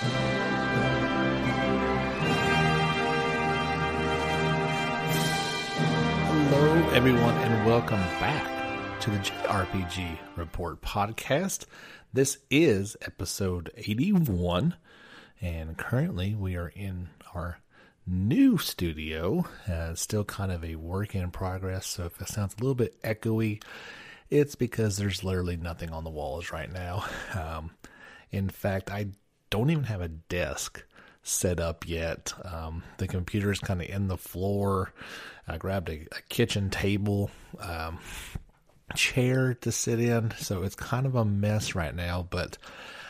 Hello, everyone, and welcome back to the JRPG Report podcast. This is episode 81, and currently we are in our new studio. Uh, still kind of a work in progress, so if it sounds a little bit echoey, it's because there's literally nothing on the walls right now. Um, in fact, I don't even have a desk set up yet. Um, the computer is kind of in the floor. I grabbed a, a kitchen table, um, chair to sit in, so it's kind of a mess right now. But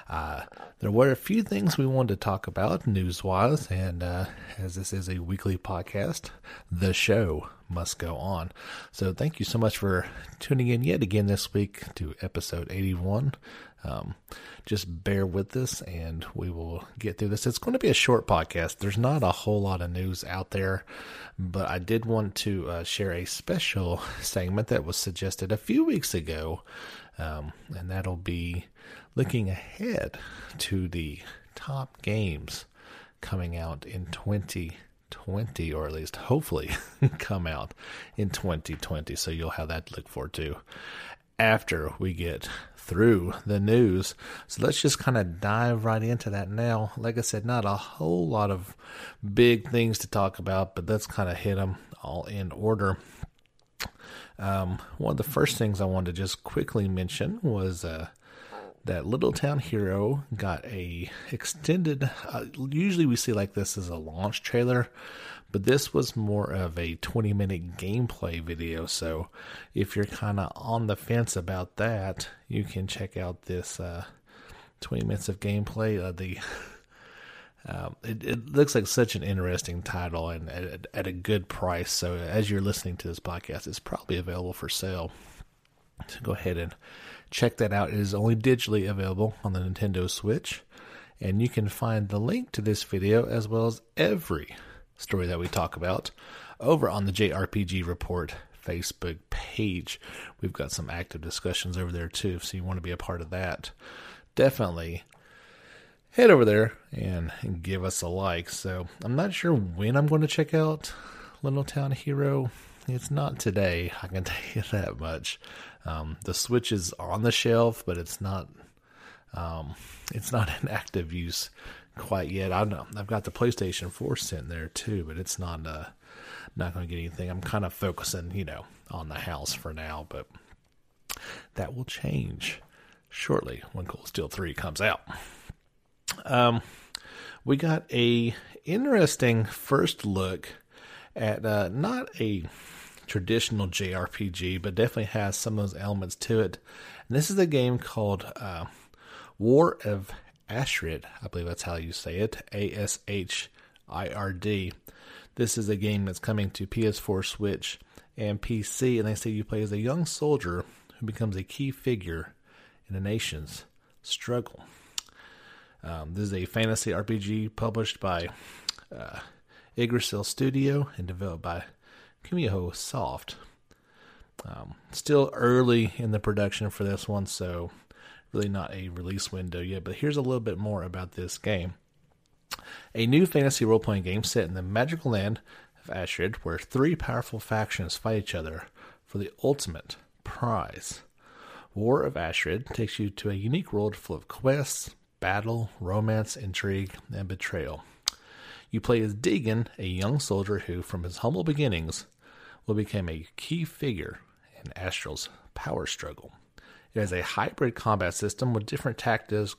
uh, there were a few things we wanted to talk about news wise, and uh, as this is a weekly podcast, the show must go on. So, thank you so much for tuning in yet again this week to episode 81. Um, just bear with us and we will get through this. It's going to be a short podcast. There's not a whole lot of news out there, but I did want to uh, share a special segment that was suggested a few weeks ago, um, and that'll be looking ahead to the top games coming out in 2020, or at least hopefully come out in 2020. So you'll have that to look forward to after we get through the news. So let's just kind of dive right into that now. Like I said, not a whole lot of big things to talk about, but let's kind of hit them all in order. Um, one of the first things I wanted to just quickly mention was uh, that Little Town Hero got a extended. Uh, usually we see like this as a launch trailer, but this was more of a 20 minute gameplay video. So if you're kind of on the fence about that, you can check out this uh, 20 minutes of gameplay. Uh, the um, it, it, looks like such an interesting title and at, at, a good price. So as you're listening to this podcast, it's probably available for sale. So go ahead and check that out. It is only digitally available on the Nintendo Switch. And you can find the link to this video as well as every story that we talk about over on the JRPG Report Facebook page. We've got some active discussions over there too, so you want to be a part of that. Definitely head over there and, give us a like. So I'm not sure when I'm going to check out Little Town Hero. It's not today, I can tell you that much. Um, the Switch is on the shelf, but it's not um, it's not in active use quite yet. I know I've got the PlayStation 4 sitting there too, but it's not uh not going to get anything. I'm kind of focusing, you know, on the house for now, but that will change shortly when Cold Steel 3 comes out. Um we got a interesting first look at uh, not a traditional JRPG, but definitely has some of those elements to it. And this is a game called uh, War of Ashrid. I believe that's how you say it. A S H I R D. This is a game that's coming to PS4, Switch, and PC, and they say you play as a young soldier who becomes a key figure in a nation's struggle. Um, this is a fantasy RPG published by uh, Studio and developed by Kumiho Soft. Um, still early in the production for this one, so really not a release window yet, but here's a little bit more about this game. A new fantasy role playing game set in the magical land of Ashrid, where three powerful factions fight each other for the ultimate prize. War of Ashrid takes you to a unique world full of quests, battle, romance, intrigue, and betrayal. You play as Deegan, a young soldier who, from his humble beginnings, will become a key figure in Astral's power struggle. It has a hybrid combat system with different tactics,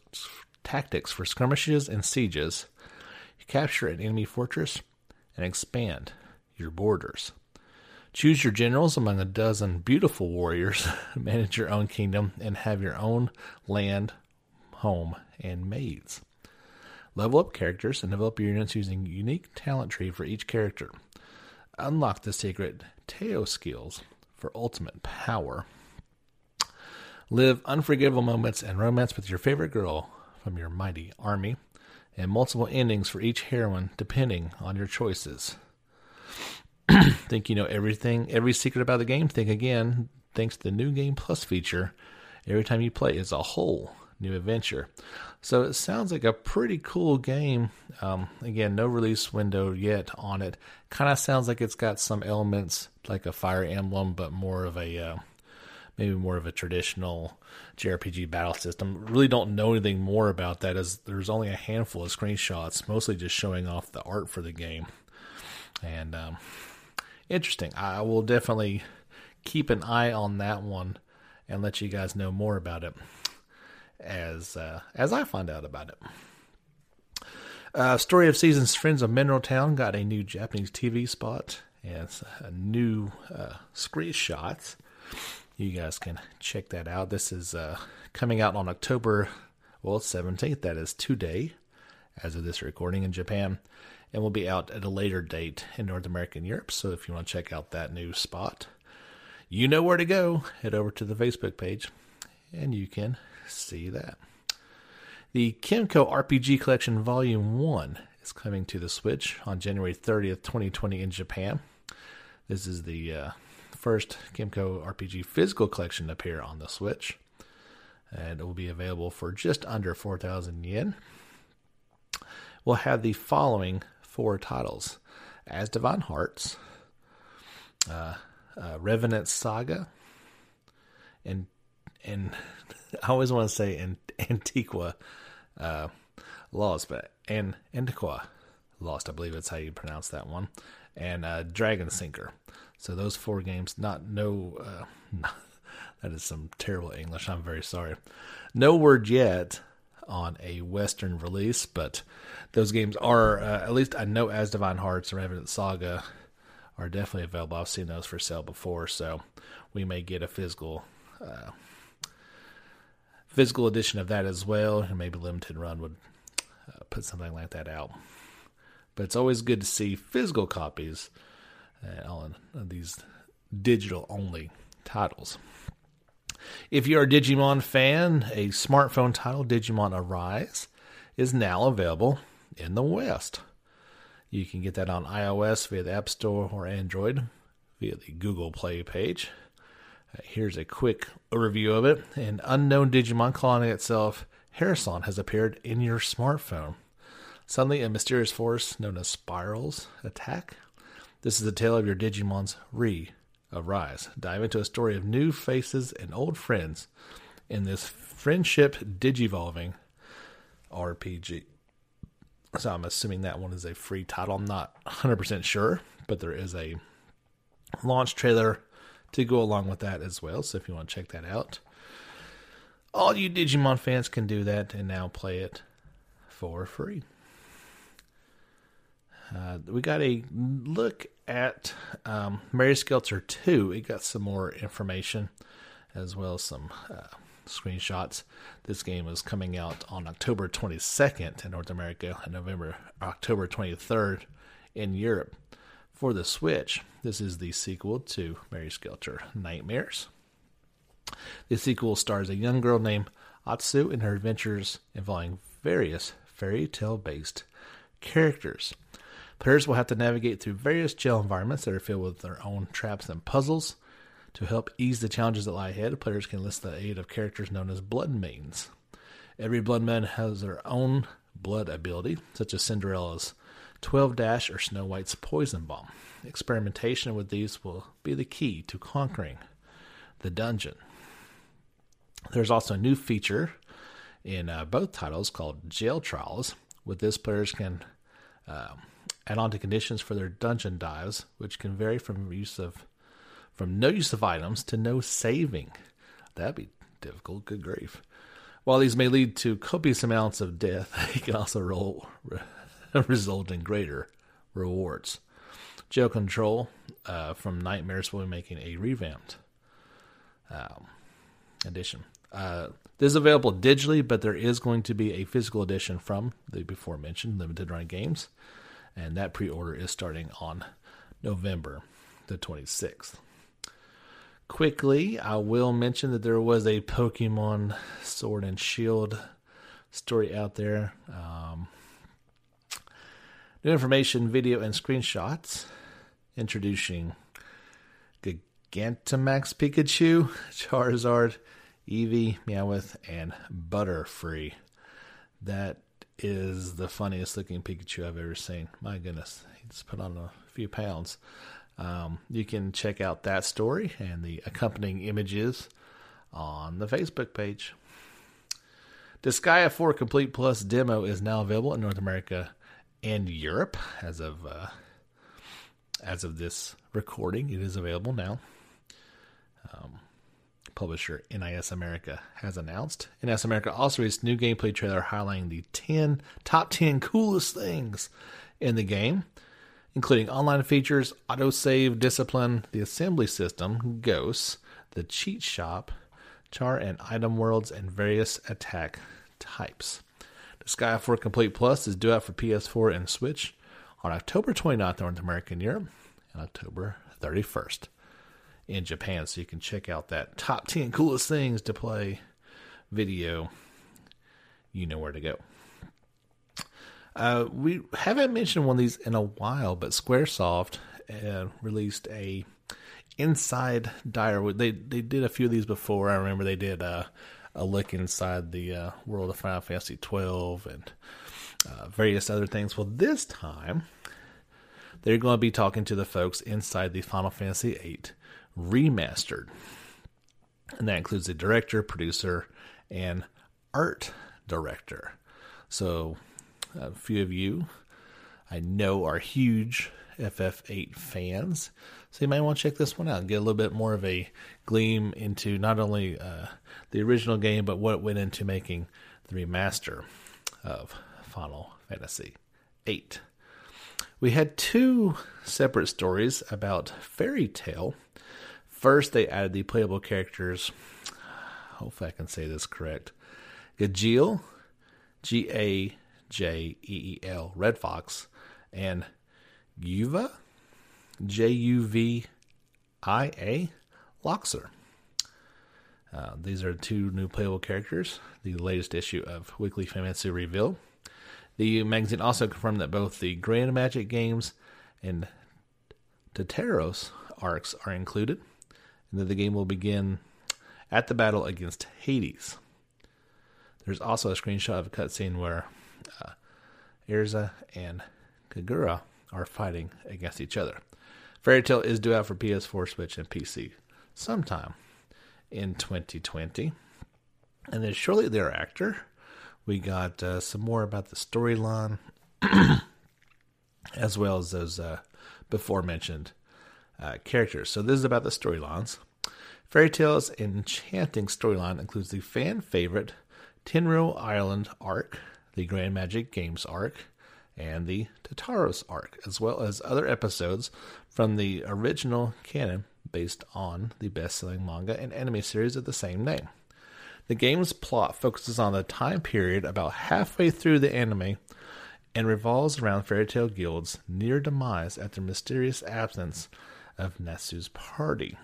tactics for skirmishes and sieges. You capture an enemy fortress and expand your borders. Choose your generals among a dozen beautiful warriors, manage your own kingdom, and have your own land, home, and maids. Level up characters and develop your units using unique talent tree for each character. Unlock the secret Teo skills for ultimate power. Live unforgivable moments and romance with your favorite girl from your mighty army, and multiple endings for each heroine depending on your choices. think you know everything, every secret about the game? Think again. Thanks to the new Game Plus feature, every time you play is a whole new adventure. So it sounds like a pretty cool game. Um, again, no release window yet on it. Kind of sounds like it's got some elements like a Fire Emblem, but more of a uh, maybe more of a traditional JRPG battle system. Really don't know anything more about that as there's only a handful of screenshots, mostly just showing off the art for the game. And um, interesting. I will definitely keep an eye on that one and let you guys know more about it as uh, as I find out about it. Uh, Story of Seasons Friends of Mineral Town got a new Japanese TV spot and a new uh, screenshots. You guys can check that out. This is uh, coming out on October well 17th. That is today, as of this recording in Japan, and will be out at a later date in North America and Europe. So if you want to check out that new spot, you know where to go. Head over to the Facebook page, and you can see that. The Kemco RPG Collection Volume 1 is coming to the Switch on January 30th, 2020 in Japan. This is the uh, first Kemco RPG physical collection to appear on the Switch. And it will be available for just under 4,000 yen. We'll have the following four titles Asdivine Hearts, uh, uh, Revenant Saga, and and I always want to say Antiqua uh, Lost, but and Antiqua Lost, I believe that's how you pronounce that one, and uh, Dragon Sinker. So those four games, not no, uh, not, that is some terrible English. I'm very sorry. No word yet on a Western release, but those games are uh, at least I know Asdivine Hearts and Revenant Saga are definitely available. I've seen those for sale before, so we may get a physical uh, physical edition of that as well, and maybe limited run would uh, put something like that out. But it's always good to see physical copies uh, on these digital only titles. If you're a Digimon fan, a smartphone title, Digimon Arise, is now available in the West. You can get that on iOS via the App Store or Android via the Google Play page. Here's a quick overview of it. An unknown Digimon calling itself Harrison has appeared in your smartphone. Suddenly, a mysterious force known as spirals attack. This is the tale of your Digimon's re arise. Dive into a story of new faces and old friends in this friendship digivolving RPG. So I'm assuming that one is a free title. I'm not 100% sure, but there is a launch trailer to go along with that as well. So if you want to check that out, all you Digimon fans can do that and now play it for free. Uh, we got a look at um, Mary Skelter 2. It got some more information as well as some uh, screenshots. This game is coming out on October 22nd in North America and November, October 23rd in Europe. For the Switch, this is the sequel to Mary Skelter Nightmares. The sequel stars a young girl named Otsuu and her adventures involving various fairy tale based characters. Players will have to navigate through various jail environments that are filled with their own traps and puzzles. To help ease the challenges that lie ahead, players can enlist the aid of characters known as blood maidens. Every blood maiden has their own blood ability, such as Cinderella's 12 Dash or Snow White's Poison Bomb. Experimentation with these will be the key to conquering the dungeon. There's also a new feature in uh, both titles called Jail Trials. With this, players can uh, add on to conditions for their dungeon dives, which can vary from use of from no use of items to no saving. That'd be difficult. Good grief. While these may lead to copious amounts of death, they can also roll, result in greater rewards. Jail Control uh, from Nightmares will be making a revamped um, edition. Uh, this is available digitally, but there is going to be a physical edition from the before mentioned limited run games, and that pre order is starting on November the 26th. Quickly, I will mention that there was a Pokemon Sword and Shield story out there. Um, new information, video, and screenshots introducing Gigantamax Pikachu, Charizard, Eevee, Meowth, and Butterfree. That is the funniest looking Pikachu I've ever seen. My goodness, he's put on a few pounds. Um, you can check out that story and the accompanying images on the Facebook page. Disgaea 4 Complete Plus demo is now available in North America and Europe as of uh, as of this recording. It is available now. Um, publisher NIS America has announced. NIS America also released new gameplay trailer highlighting the 10 top 10 coolest things in the game, including online features, autosave discipline, the assembly system, ghosts, the cheat shop, char and item worlds, and various attack types. Disgaea 4 Complete Plus is due out for PS4 and Switch on October 29th in North America and Europe, and October 31st in Japan. So you can check out that top 10 coolest things to play video. You know where to go. Uh, we haven't mentioned one of these in a while, but SquareSoft uh, released a inside diary. They they did a few of these before. I remember they did uh, a look inside the uh, world of Final Fantasy twelve and uh, various other things. Well, this time they're going to be talking to the folks inside the Final Fantasy VIII remastered. And that includes the director, producer, and art director. So, a few of you I know are huge FF8 fans. So, you might want to check this one out and get a little bit more of a gleam into not only uh, the original game, but what went into making the remaster of Final Fantasy VIII. We had two separate stories about Fairy Tail First, they added the playable characters. Hopefully, I can say this correct. Gajeel, G A J E E L, Redfox, and Juvia, J U V I A, Lockser. Uh, these are two new playable characters, the latest issue of Weekly Famitsu Reveal. The magazine also confirmed that both the Grand Magic games and Tartaros arcs are included and that the game will begin at the battle against Hades. There's also a screenshot of a cutscene where uh, Erza and Kagura are fighting against each other. Fairy Tail is due out for PS4, Switch, and PC sometime in 2020. And then shortly thereafter, we got uh, some more about the storyline, as well as those uh, before mentioned uh, characters. So this is about the storylines. Fairy Tail's enchanting storyline includes the fan favorite Tenro Island arc, the Grand Magic Games arc, and the Tartaros arc, as well as other episodes from the original canon based on the best selling manga and anime series of the same name. The game's plot focuses on the time period about halfway through the anime and revolves around Fairy Tail Guild's near demise after mysterious absence of Natsu's party.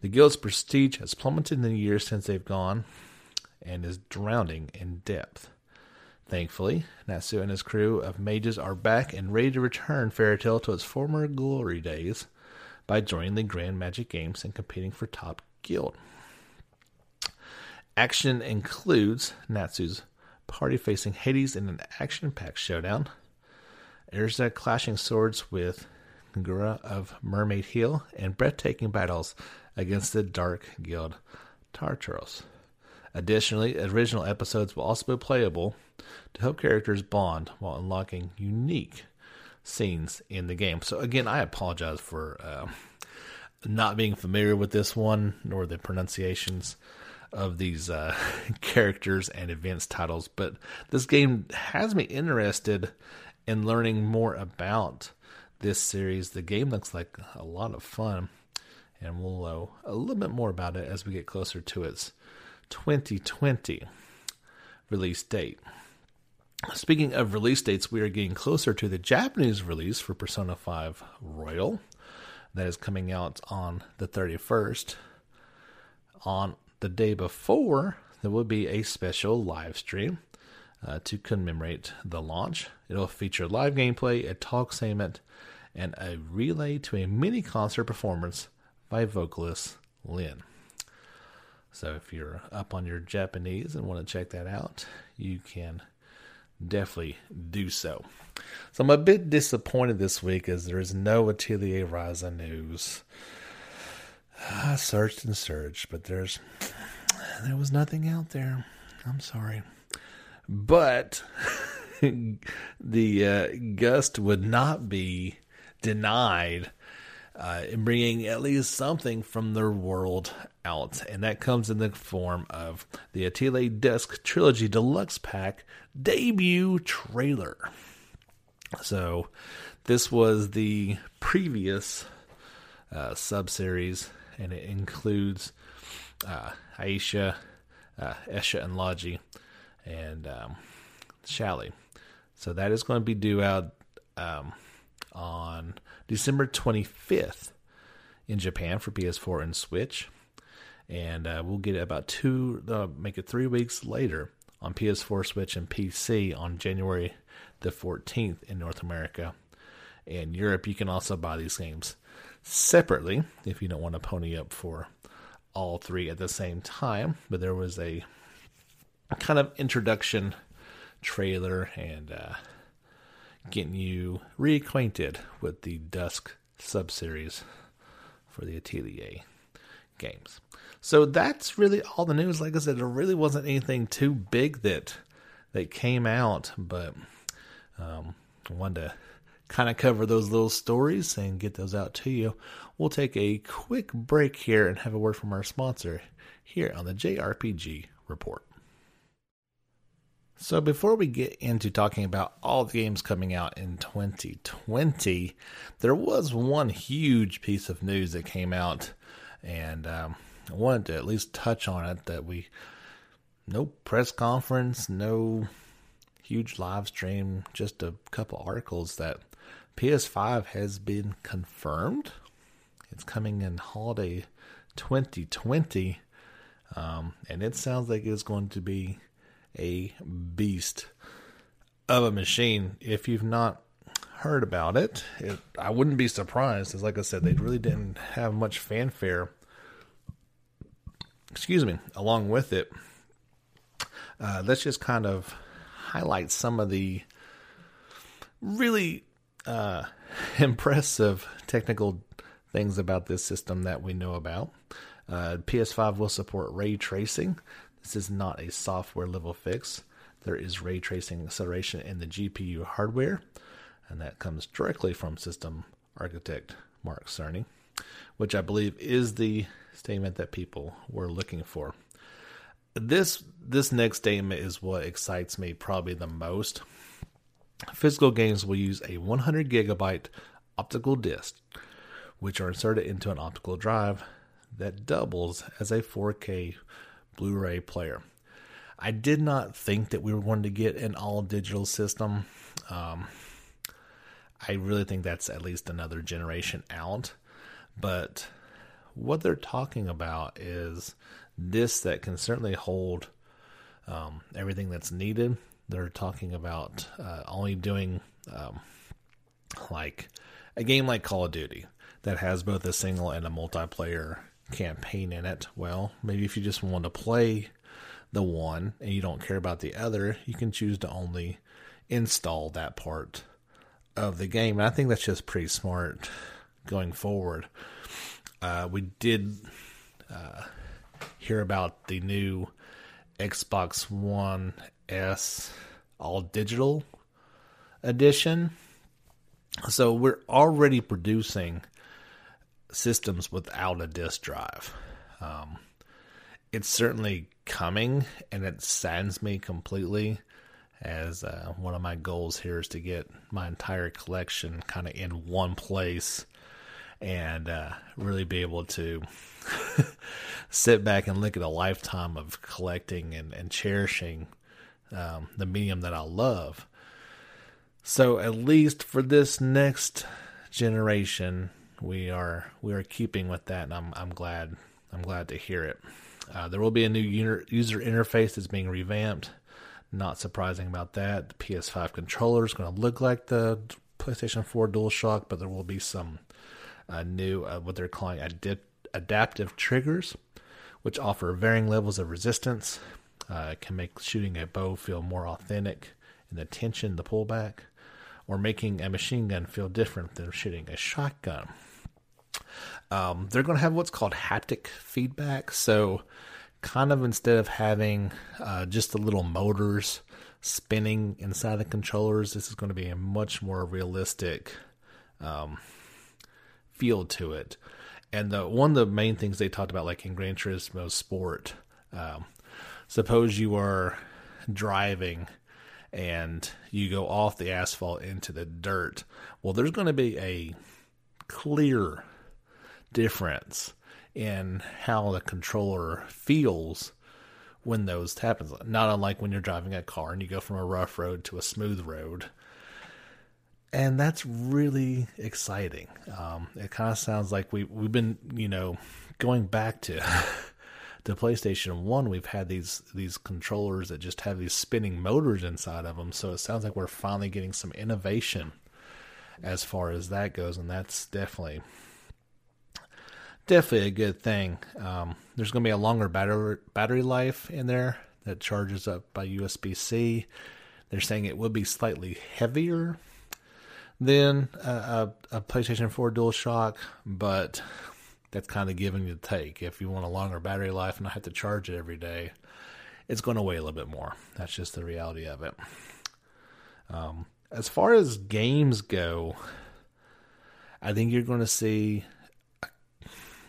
The guild's prestige has plummeted in the years since they've gone and is drowning in depth. Thankfully, Natsu and his crew of mages are back and ready to return Fairy Tail to its former glory days by joining the Grand Magic Games and competing for top guild. Action includes Natsu's party facing Hades in an action packed showdown, Erza clashing swords with Kagura of Mermaid Heel, and breathtaking battles against the Dark Guild Tartaros. Additionally, original episodes will also be playable to help characters bond while unlocking unique scenes in the game. So, again, I apologize for uh, not being familiar with this one nor the pronunciations of these uh, characters and events titles, but this game has me interested in learning more about this series. The game looks like a lot of fun, and we'll know a little bit more about it as we get closer to its 2020 release date. Speaking of release dates, we are getting closer to the Japanese release for Persona 5 Royal. That is coming out on the 31st. On the day before, there will be a special live stream uh, to commemorate the launch. It'll feature live gameplay, a talk segment, and a relay to a mini concert performance by vocalist Lyn. So if you're up on your Japanese and want to check that out, you can definitely do so. So I'm a bit disappointed this week as there is no Atelier Ryza news. I searched and searched, but there's there was nothing out there. I'm sorry. But the uh, Gust would not be denied uh, in bringing at least something from their world out, and that comes in the form of the Atelier Dusk Trilogy Deluxe Pack debut trailer. So, this was the previous uh, sub series, and it includes uh, Ayesha, uh, Escha, and Logy, and um, Shallie. So that is going to be due out um, on December 25th in Japan for PS4 and Switch. And uh, we'll get it about two, uh, make it three weeks later on PS4, Switch, and PC on January the 14th in North America. And Europe, you can also buy these games separately if you don't want to pony up for all three at the same time. But there was a kind of introduction trailer and uh, getting you reacquainted with the Dusk subseries for the Atelier games. So that's really all the news. Like I said, there really wasn't anything too big that that came out, but um, I wanted to kind of cover those little stories and get those out to you. We'll take a quick break here and have a word from our sponsor here on the JRPG Report. So, before we get into talking about all the games coming out in 2020, there was one huge piece of news that came out, and um, I wanted to at least touch on it. That we, no press conference, no huge live stream, just a couple articles that PS5 has been confirmed. It's coming in holiday 2020, um, and it sounds like it's going to be a beast of a machine. If you've not heard about it, it I wouldn't be surprised, as like I said, they really didn't have much fanfare. Excuse me, along with it. Uh, let's just kind of highlight some of the really uh, impressive technical things about this system that we know about. Uh, PS5 will support ray tracing. This is not a software level fix. There is ray tracing acceleration in the GPU hardware, and that comes directly from system architect Mark Cerny, which I believe is the statement that people were looking for. This this next statement is what excites me probably the most. Physical games will use a 100 gigabyte optical disc, which are inserted into an optical drive that doubles as a 4K Blu ray player. I did not think that we were going to get an all digital system. Um, I really think that's at least another generation out. But what they're talking about is this that can certainly hold um, everything that's needed. They're talking about uh, only doing um, like a game like Call of Duty that has both a single and a multiplayer campaign in it. Well, maybe if you just want to play the one and you don't care about the other, you can choose to only install that part of the game. And I think that's just pretty smart going forward. Uh, we did uh, hear about the new Xbox One S all digital edition. So we're already producing systems without a disk drive. Um, it's certainly coming, and it saddens me completely. As uh, one of my goals here is to get my entire collection kind of in one place and uh, really be able to sit back and look at a lifetime of collecting and, and cherishing um, the medium that I love. So, at least for this next generation, we are we are keeping with that, and I'm I'm glad I'm glad to hear it. Uh, there will be a new user interface that's being revamped. Not surprising about that. The PS5 controller is going to look like the PlayStation 4 DualShock, but there will be some uh, new uh, what they're calling adaptive triggers, which offer varying levels of resistance. Uh, can make shooting a bow feel more authentic in the tension, the pullback, or making a machine gun feel different than shooting a shotgun. Um, they're going to have what's called haptic feedback. So, kind of instead of having uh, just the little motors spinning inside the controllers, this is going to be a much more realistic um, feel to it. And the one of the main things they talked about, like in Gran Turismo Sport, um, suppose you are driving and you go off the asphalt into the dirt. Well, there's going to be a clear difference in how the controller feels when those happens. Not unlike when you're driving a car and you go from a rough road to a smooth road. And that's really exciting. Um, it kind of sounds like we we've been, you know, going back to the PlayStation One. We've had these these controllers that just have these spinning motors inside of them. So it sounds like we're finally getting some innovation as far as that goes, and that's definitely definitely a good thing. Um, there's going to be a longer battery battery life in there that charges up by USB C. They're saying it will be slightly heavier than a, a, a PlayStation 4 DualShock, but that's kind of giving you the take. If you want a longer battery life and not have to charge it every day, it's going to weigh a little bit more. That's just the reality of it. Um, as far as games go, I think you're going to see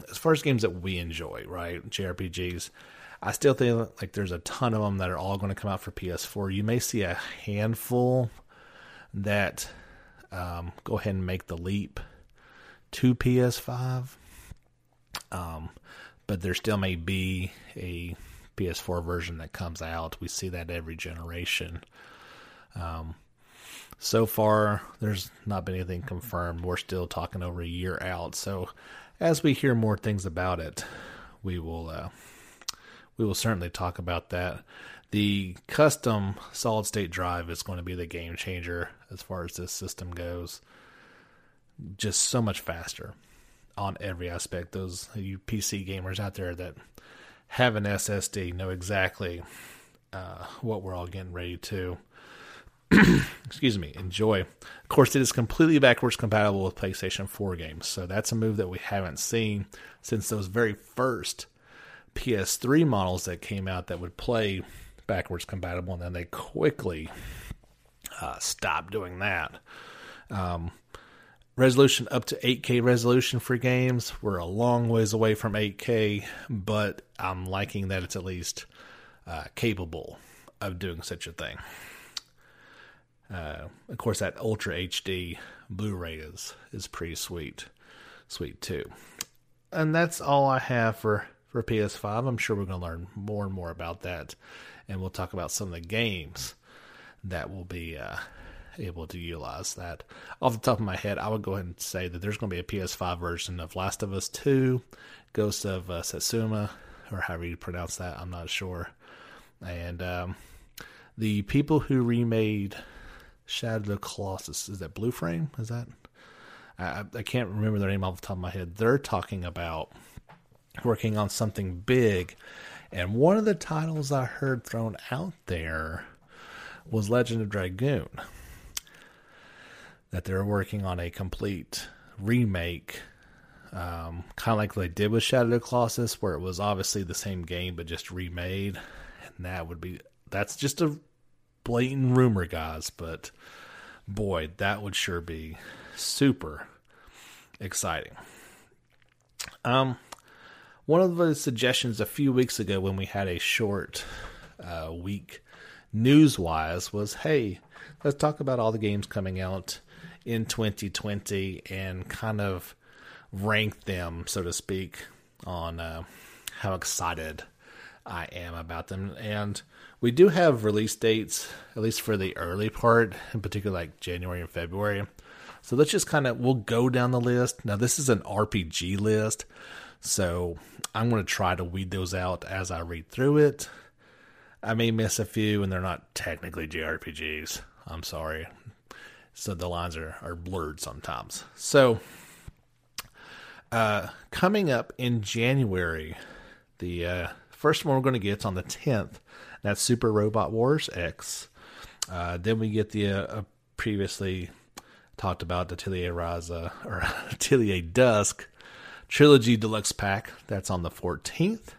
as far as games that we enjoy, right? JRPGs. I still think like there's a ton of them that are all going to come out for PS4. You may see a handful that um, go ahead and make the leap to PS5. Um, but there still may be a PS4 version that comes out. We see that every generation. Um, so far, there's not been anything confirmed. We're still talking over a year out. So as we hear more things about it, we will uh, we will certainly talk about that. The custom solid state drive is going to be the game changer as far as this system goes. Just so much faster on every aspect. Those you PC gamers out there that have an SSD know exactly uh, what we're all getting ready to excuse me, enjoy. Of course, it is completely backwards compatible with PlayStation 4 games, so that's a move that we haven't seen since those very first PS3 models that came out that would play backwards compatible, and then they quickly uh, stopped doing that. Um, resolution up to 8K resolution for games. We're a long ways away from 8K, but I'm liking that it's at least uh, capable of doing such a thing. Uh, of course, that Ultra HD Blu-ray is is pretty sweet, sweet too. And that's all I have for for PS5. I'm sure we're going to learn more and more about that, and we'll talk about some of the games that will be uh, able to utilize that. Off the top of my head, I would go ahead and say that there's going to be a PS5 version of Last of Us 2, Ghost of uh, Tsushima, or however you pronounce that. I'm not sure. And um, the people who remade Shadow of the Colossus. Is that Blue Frame? Is that? I, I can't remember their name off the top of my head. They're talking about working on something big. And one of the titles I heard thrown out there was Legend of Dragoon. That they're working on a complete remake, um, kind of like they did with Shadow of the Colossus, where it was obviously the same game but just remade. And that would be that's just a blatant rumor, guys, but boy, that would sure be super exciting. Um, one of the suggestions a few weeks ago when we had a short uh, week news wise was hey, let's talk about all the games coming out in 2020 and kind of rank them, so to speak, on uh, how excited I am about them. And we do have release dates, at least for the early part, in particular like January and February. So let's just kind of we'll go down the list. Now this is an RPG list, so I'm going to try to weed those out as I read through it. I may miss a few, and they're not technically JRPGs. I'm sorry. So the lines are, are blurred sometimes. So uh, coming up in January The uh, first one we're going to get is on the 10th. That's Super Robot Wars X. Uh, then we get the uh, uh previously talked about the Atelier Raza or Atelier Dusk Trilogy Deluxe Pack. That's on the 14th.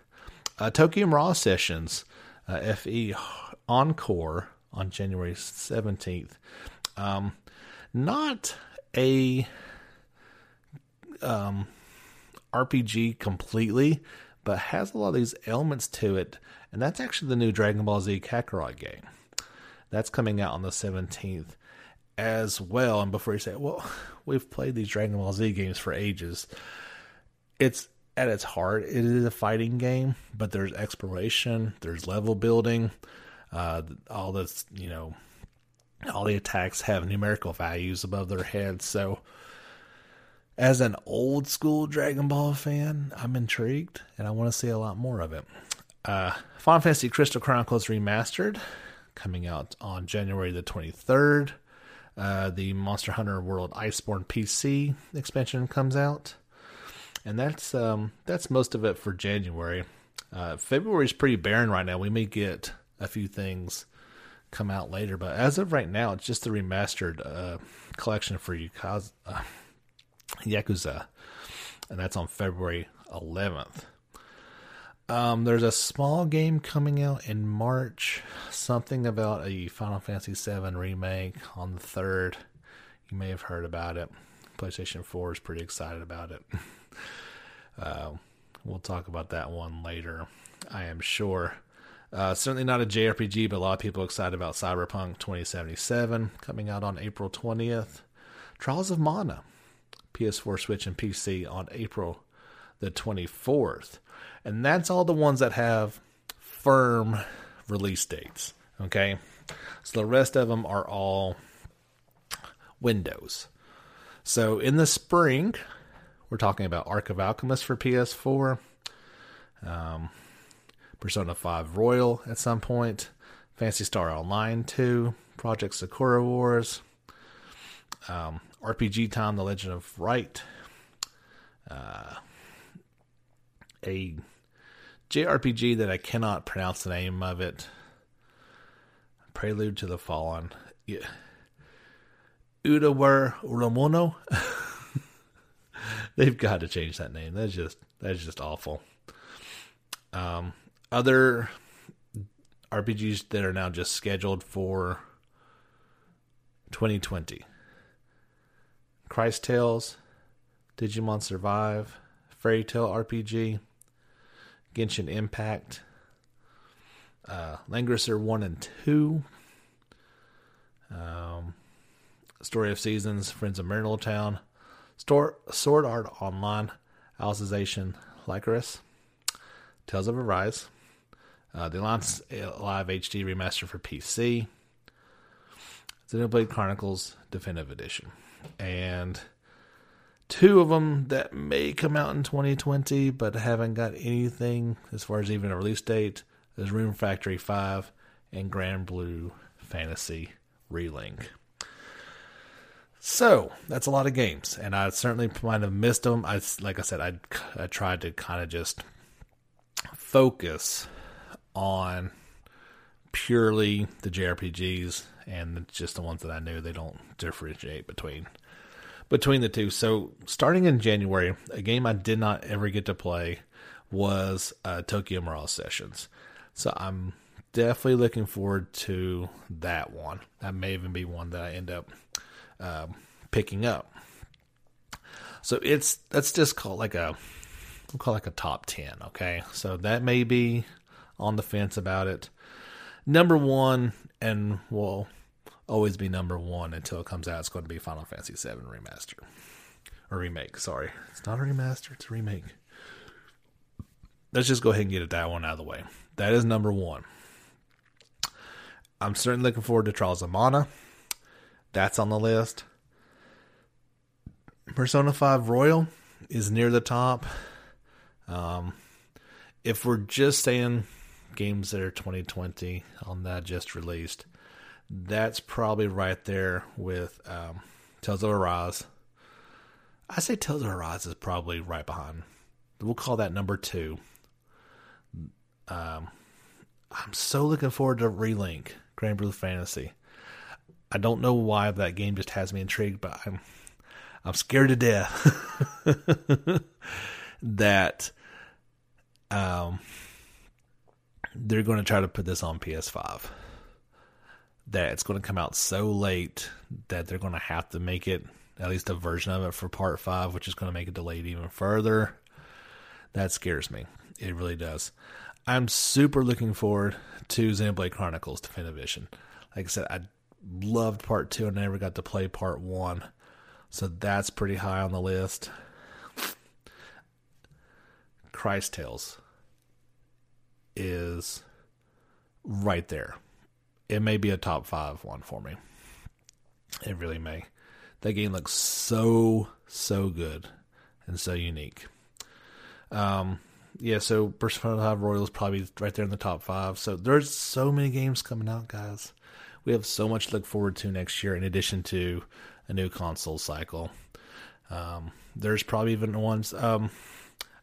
Uh, Tokyo Mirage Sessions uh, FE Encore on January 17th. Um, not a um, RPG completely, but has a lot of these elements to it. And that's actually the new Dragon Ball Z Kakarot game. That's coming out on the 17th as well. And before you say, well, we've played these Dragon Ball Z games for ages, it's at its heart, it is a fighting game, but there's exploration, there's level building, uh, all this, you know, all the attacks have numerical values above their heads. So, as an old school Dragon Ball fan, I'm intrigued and I want to see a lot more of it. Uh, Final Fantasy Crystal Chronicles Remastered coming out on January the 23rd. Uh, the Monster Hunter World Iceborne PC expansion comes out, and that's um, that's most of it for January. Uh, February is pretty barren right now. We may get a few things come out later, but as of right now, it's just the remastered uh, collection for Yakuza, uh, Yakuza, and that's on February 11th. Um, there's a small game coming out in March, something about a Final Fantasy VII remake on the 3rd. You may have heard about it. PlayStation 4 is pretty excited about it. uh, we'll talk about that one later, I am sure. Uh, certainly not a JRPG, but a lot of people excited about Cyberpunk 2077 coming out on April 20th. Trials of Mana, PS4, Switch, and PC on April the 24th. And that's all the ones that have firm release dates. Okay. So the rest of them are all windows. So in the spring, we're talking about Arc of Alchemist for PS4, um, Persona 5 Royal at some point, Phantasy Star Online 2, Project Sakura Wars, um, RPG Time: The Legend of Wright, uh, a JRPG that I cannot pronounce the name of it. Prelude to the Fallen. Yeah. Udawar Uramono. They've got to change that name. That's just that's just awful. Um, other RPGs that are now just scheduled for 2020. Cris Tales, Digimon Survive, Fairy Tail RPG, Genshin Impact, uh, Langrisser 1 and 2, um, Story of Seasons, Friends of Marindle Town, Store, Sword Art Online, Alicization, Lycoris, Tales of Arise, uh, the Alliance Alive HD Remaster for PC, Xenoblade Chronicles Definitive Edition, and two of them that may come out in 2020 but haven't got anything as far as even a release date There's Rune Factory 5 and Granblue Fantasy Relink. So that's a lot of games, and I certainly might have missed them. I, like I said, I I tried to kind of just focus on purely the JRPGs and just the ones that I knew. They don't differentiate between between the two. So starting in January, a game I did not ever get to play was uh, Tokyo Mirage Sessions. So I'm definitely looking forward to that one. That may even be one that I end up um, picking up. So it's that's just called like a we'll call it like a top ten. Okay, so that may be on the fence about it. Number one, and will always be number one until it comes out. It's going to be Final Fantasy VII remaster or remake. Sorry, it's not a remaster; it's a remake. Let's just go ahead and get that one out of the way. That is number one. I'm certainly looking forward to Trials of Mana. That's on the list. Persona 5 Royal is near the top. Um, if we're just saying games that are 2020 on that just released, that's probably right there with um, Tales of Arise. I say Tales of Arise is probably right behind. We'll call that number two. Um, I'm so looking forward to Relink Granblue Fantasy. I don't know why that game just has me intrigued, but I'm I'm scared to death that um they're going to try to put this on PS5. That it's going to come out so late that they're going to have to make it at least a version of it for part 5, which is going to make it delayed even further. That scares me. It really does. I'm super looking forward to Xenoblade Chronicles Definitive Edition. Like I said, I loved part two and I never got to play part one. So that's pretty high on the list. Cris Tales is right there. It may be a top five one for me. It really may. That game looks so, so good and so unique. Um, yeah, so Persona 5 Royal is probably right there in the top five. So there's so many games coming out, guys. We have so much to look forward to next year, in addition to a new console cycle. Um, there's probably even ones. Um,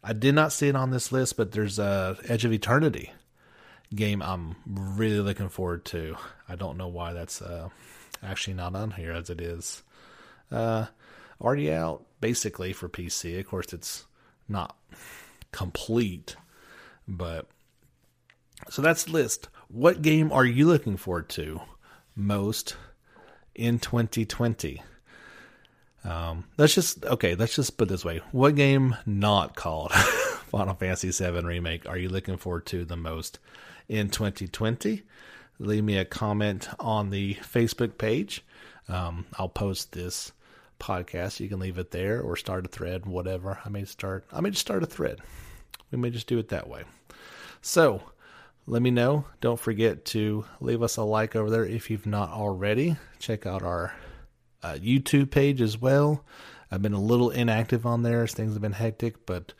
I did not see it on this list, but there's a Edge of Eternity game I'm really looking forward to. I don't know why that's uh, actually not on here as it is uh, already out basically for PC. Of course, it's not complete. But so that's list. What game are you looking forward to most in 2020? Um, let's just okay. Let's just put this way: What game not called Final Fantasy VII Remake are you looking forward to the most in 2020? Leave me a comment on the Facebook page. Um, I'll post this podcast. You can leave it there or start a thread, whatever. I may start. I may just start a thread. We may just do it that way. So let me know. Don't forget to leave us a like over there if you've not already. Check out our uh, YouTube page as well. I've been a little inactive on there as things have been hectic, but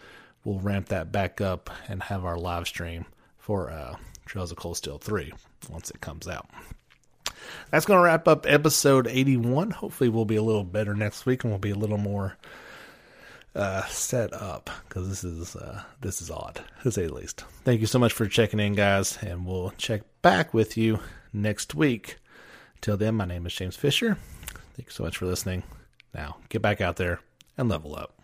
we'll ramp that back up and have our live stream for uh, Trails of Cold Steel 3 once it comes out. That's going to wrap up episode 81. Hopefully, we'll be a little better next week and we'll be a little more uh, set up because this is uh, this is odd to say the least. Thank you so much for checking in, guys, and we'll check back with you next week. Till then, my name is James Fisher. Thank you so much for listening. Now, get back out there and level up.